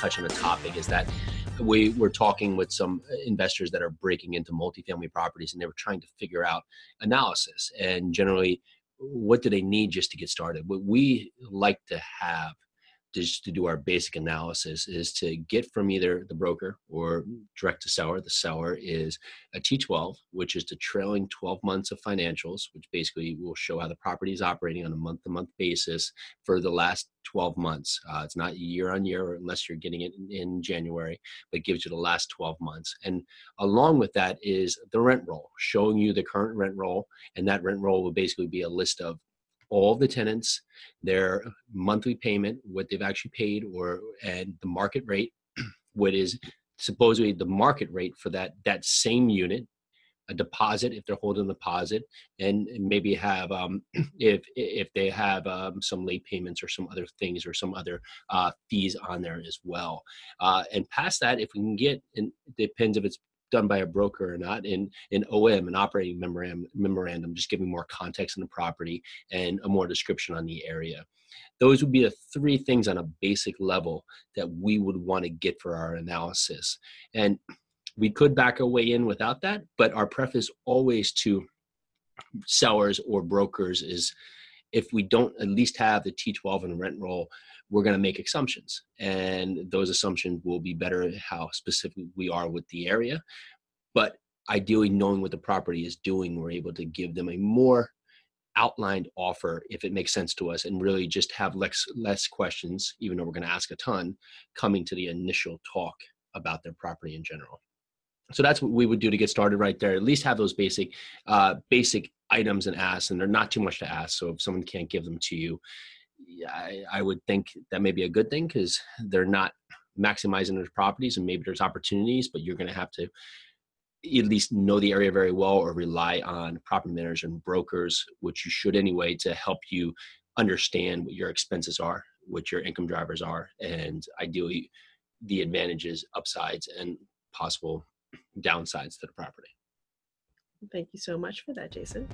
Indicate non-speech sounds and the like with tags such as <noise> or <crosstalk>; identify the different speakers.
Speaker 1: Touch on a topic is that we were talking with some investors that are breaking into multifamily properties and they were trying to figure out analysis. And generally what do they need just to get started? What we like to have just to do our basic analysis is to get from either the broker or direct to seller. The seller is a T12, which is the trailing 12 months of financials, which basically will show how the property is operating on a month to month basis for the last 12 months. Uh, it's not year on year unless you're getting it in, in January, but gives you the last 12 months. And along with that is the rent roll, showing you the current rent roll. And that rent roll will basically be a list of all the tenants, their monthly payment, what they've actually paid, or and the market rate, <clears throat> what is supposedly the market rate for that that same unit, a deposit if they're holding a deposit, and maybe have um, <clears throat> if if they have um, some late payments or some other things or some other uh, fees on there as well. Uh, and past that, if we can get, and depends if it's done by a broker or not in an OM an operating memorandum memorandum just giving more context on the property and a more description on the area. Those would be the three things on a basic level that we would want to get for our analysis. And we could back our way in without that but our preface always to sellers or brokers is if we don't at least have the T12 and rent roll, we're going to make assumptions. And those assumptions will be better how specific we are with the area. But ideally, knowing what the property is doing, we're able to give them a more outlined offer if it makes sense to us and really just have less, less questions, even though we're going to ask a ton, coming to the initial talk about their property in general so that's what we would do to get started right there at least have those basic uh, basic items and ask and they're not too much to ask so if someone can't give them to you I, I would think that may be a good thing because they're not maximizing their properties and maybe there's opportunities but you're going to have to at least know the area very well or rely on property managers and brokers which you should anyway to help you understand what your expenses are what your income drivers are and ideally the advantages upsides and possible downsides to the property.
Speaker 2: Thank you so much for that, Jason.